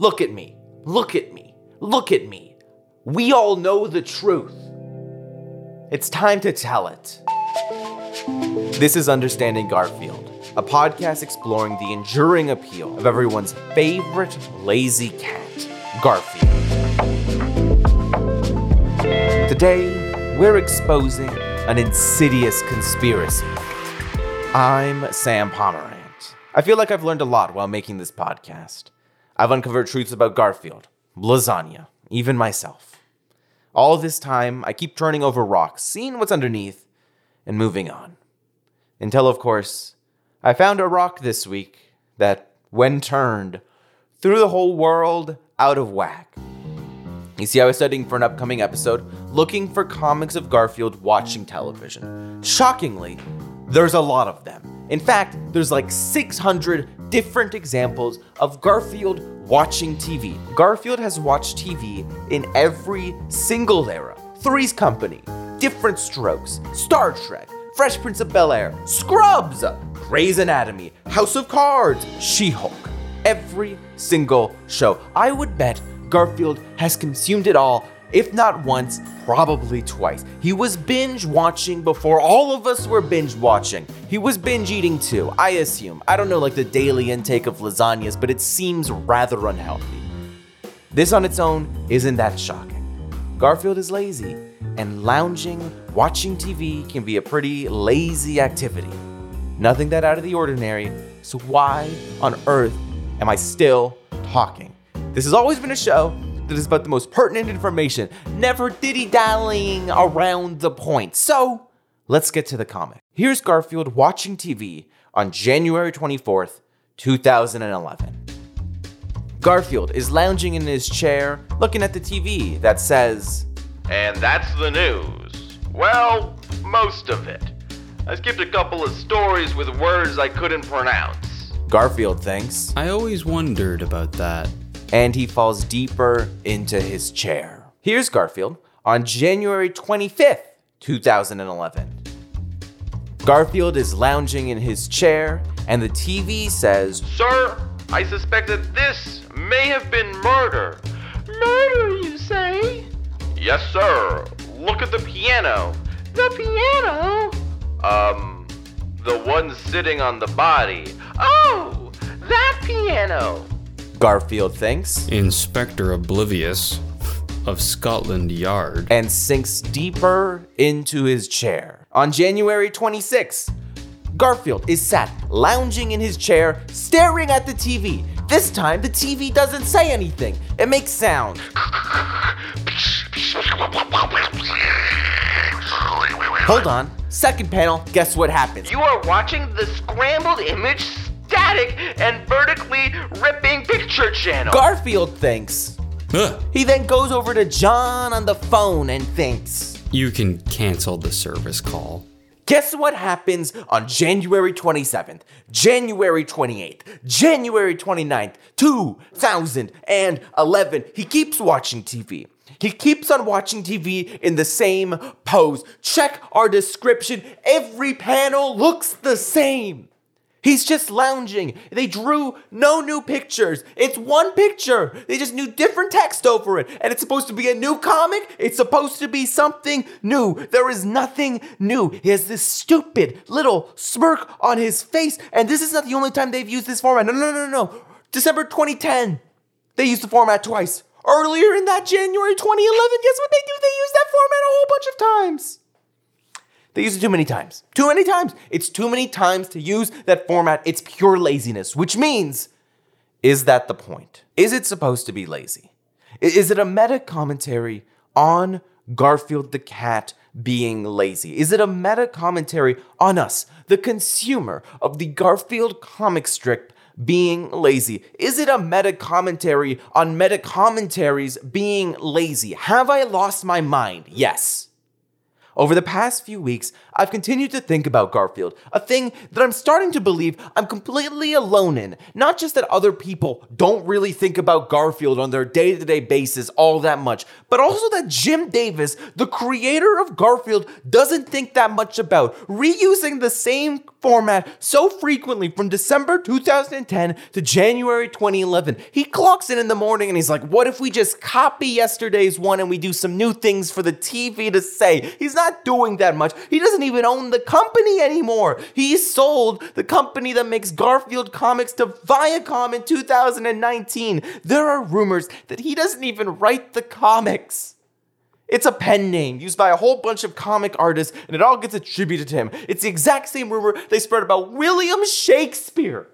Look at me. Look at me. Look at me. We all know the truth. It's time to tell it. This is Understanding Garfield, a podcast exploring the enduring appeal of everyone's favorite lazy cat, Garfield. Today, we're exposing an insidious conspiracy. I'm Sam Pomerant. I feel like I've learned a lot while making this podcast. I've uncovered truths about Garfield, lasagna, even myself. All this time, I keep turning over rocks, seeing what's underneath, and moving on. Until, of course, I found a rock this week that, when turned, threw the whole world out of whack. You see, I was studying for an upcoming episode, looking for comics of Garfield watching television. Shockingly, there's a lot of them. In fact, there's like 600 different examples of Garfield watching TV. Garfield has watched TV in every single era. Three's Company, Diff'rent Strokes, Star Trek, Fresh Prince of Bel Air, Scrubs, Grey's Anatomy, House of Cards, She Hulk. Every single show. I would bet Garfield has consumed it all, if not once, probably twice. He was binge watching before all of us were binge watching. He was binge eating too, I assume. I don't know like the daily intake of lasagnas, but it seems rather unhealthy. This on its own isn't that shocking. Garfield is lazy, and lounging, watching TV can be a pretty lazy activity. Nothing that out of the ordinary, so why on earth am I still talking? This has always been a show that is about the most pertinent information, never diddy dallying around the point. So, let's get to the comic. Here's Garfield watching TV on January 24th, 2011. Garfield is lounging in his chair, looking at the TV that says, And that's the news. Well, most of it. I skipped a couple of stories with words I couldn't pronounce. Garfield thinks, I always wondered about that. And he falls deeper into his chair. Here's Garfield on January 25th, 2011. Garfield is lounging in his chair, and the TV says, Sir, I suspect that this may have been murder. Murder, you say? Yes, sir. Look at the piano. The piano? Um, the one sitting on the body. Oh, that piano. Garfield thinks, Inspector Oblivious of Scotland Yard. and sinks deeper into his chair. On January 26th, Garfield is sat lounging in his chair, staring at the TV. This time, the TV doesn't say anything, it makes sound. Hold on, second panel, guess what happens? You are watching the scrambled image static and vertically ripping picture channel. Garfield thinks. Huh. He then goes over to Jon on the phone and thinks. You can cancel the service call. Guess what happens on January 27th, January 28th, January 29th, 2011? He keeps watching TV. He keeps on watching TV in the same pose. Check our description. Every panel looks the same. He's just lounging. They drew no new pictures. It's one picture. They just knew different text over it. And it's supposed to be a new comic. It's supposed to be something new. There is nothing new. He has this stupid little smirk on his face. And this is not the only time they've used this format. No, no, no, no, no. December 2010, they used the format twice. Earlier in that January 2011, guess what they do? They use that format a whole bunch of times. They use it too many times. Too many times. It's too many times to use that format. It's pure laziness, which means, is that the point? Is it supposed to be lazy? Is it a meta commentary on Garfield the cat being lazy? Is it a meta commentary on us, the consumer of the Garfield comic strip being lazy? Is it a meta commentary on meta commentaries being lazy? Have I lost my mind? Yes. Over the past few weeks, I've continued to think about Garfield, a thing that I'm starting to believe I'm completely alone in. Not just that other people don't really think about Garfield on their day to day basis all that much, but also that Jim Davis, the creator of Garfield, doesn't think that much about reusing the same format so frequently from December 2010 to January 2011. He clocks in in the morning and he's like, What if we just copy yesterday's one and we do some new things for the TV to say? He's not doing that much. He doesn't even own the company anymore. He sold the company that makes Garfield comics to Viacom in 2019. There are rumors that he doesn't even write the comics. It's a pen name used by a whole bunch of comic artists, and it all gets attributed to him. It's the exact same rumor they spread about William Shakespeare.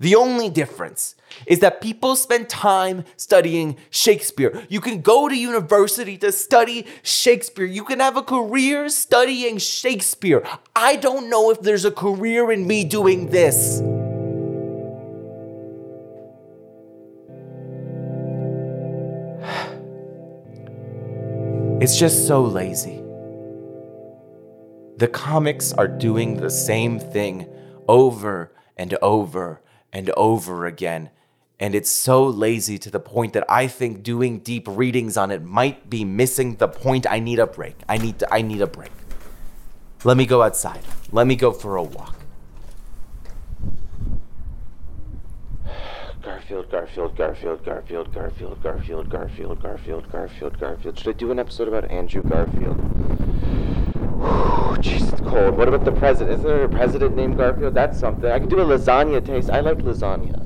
The only difference is that people spend time studying Shakespeare. You can go to university to study Shakespeare. You can have a career studying Shakespeare. I don't know if there's a career in me doing this. It's just so lazy. The comics are doing the same thing over and over and over again. And it's so lazy to the point that I think doing deep readings on it might be missing the point. I need a break. I need to, I need a break. Let me go outside. Let me go for a walk. Garfield, Garfield, Garfield, Garfield, Garfield, Garfield, Garfield, Garfield, Garfield, Garfield. Should I do an episode about Andrew Garfield? Jeez, it's cold. What about the president? Isn't there a president named Garfield? That's something. I could do a lasagna taste. I like lasagna.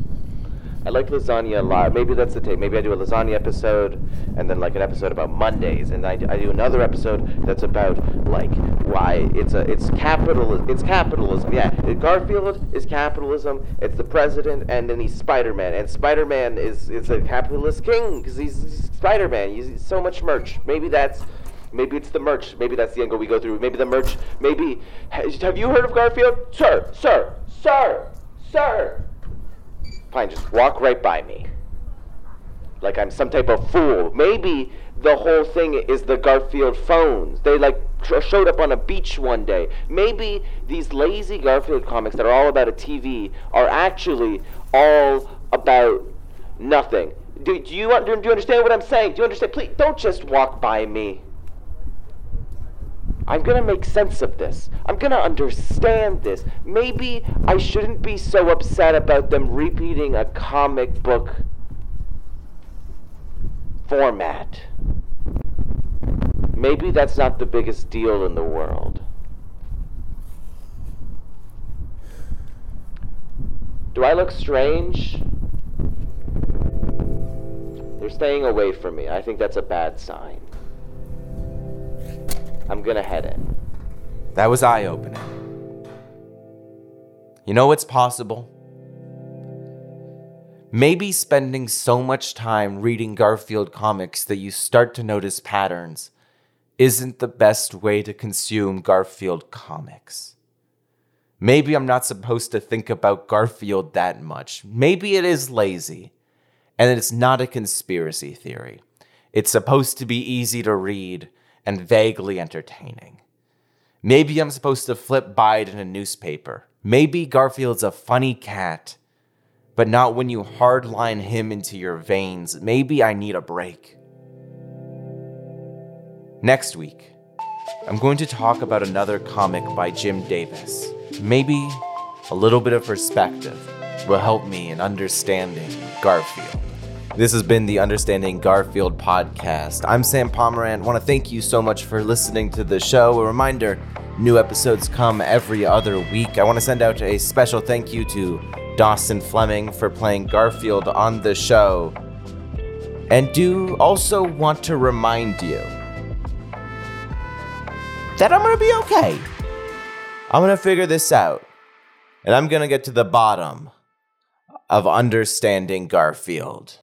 I like lasagna a lot. Maybe that's the tape. Maybe I do a lasagna episode, and then like an episode about Mondays, and I I do another episode that's about like why it's a it's capitalism. It's capitalism. Yeah, Garfield is capitalism. It's the president, and then he's Spider Man, and Spider Man is is a capitalist king because he's, Spider Man. He's so much merch. Maybe that's. Maybe it's the merch. Maybe that's the angle we go through. Maybe the merch. Maybe. Have you heard of Garfield? Sir, sir, sir. Fine, just walk right by me. Like I'm some type of fool. Maybe the whole thing is the Garfield phones. They like tr- showed up on a beach one day. Maybe these lazy Garfield comics that are all about a TV are actually all about nothing. Do, do you do you understand what I'm saying? Do you understand? Please don't just walk by me. I'm gonna make sense of this. I'm gonna understand this. Maybe I shouldn't be so upset about them repeating a comic book format. Maybe that's not the biggest deal in the world. Do I look strange? They're staying away from me. I think that's a bad sign. I'm gonna head in. That was eye opening. You know what's possible? Maybe spending so much time reading Garfield comics that you start to notice patterns isn't the best way to consume Garfield comics. Maybe I'm not supposed to think about Garfield that much. Maybe it is lazy. And it's not a conspiracy theory. It's supposed to be easy to read and vaguely entertaining. Maybe I'm supposed to flip by it in a newspaper. Maybe Garfield's a funny cat, but not when you hardline him into your veins. Maybe I need a break. Next week, I'm going to talk about another comic by Jim Davis. Maybe a little bit of perspective will help me in understanding Garfield. This has been the Understanding Garfield podcast. I'm Sam Pomerant. want to thank you so much for listening to the show. A reminder new episodes come every other week. I want to send out a special thank you to Dawson Fleming for playing Garfield on the show. And do also want to remind you that I'm going to be okay. I'm going to figure this out. And I'm going to get to the bottom of understanding Garfield.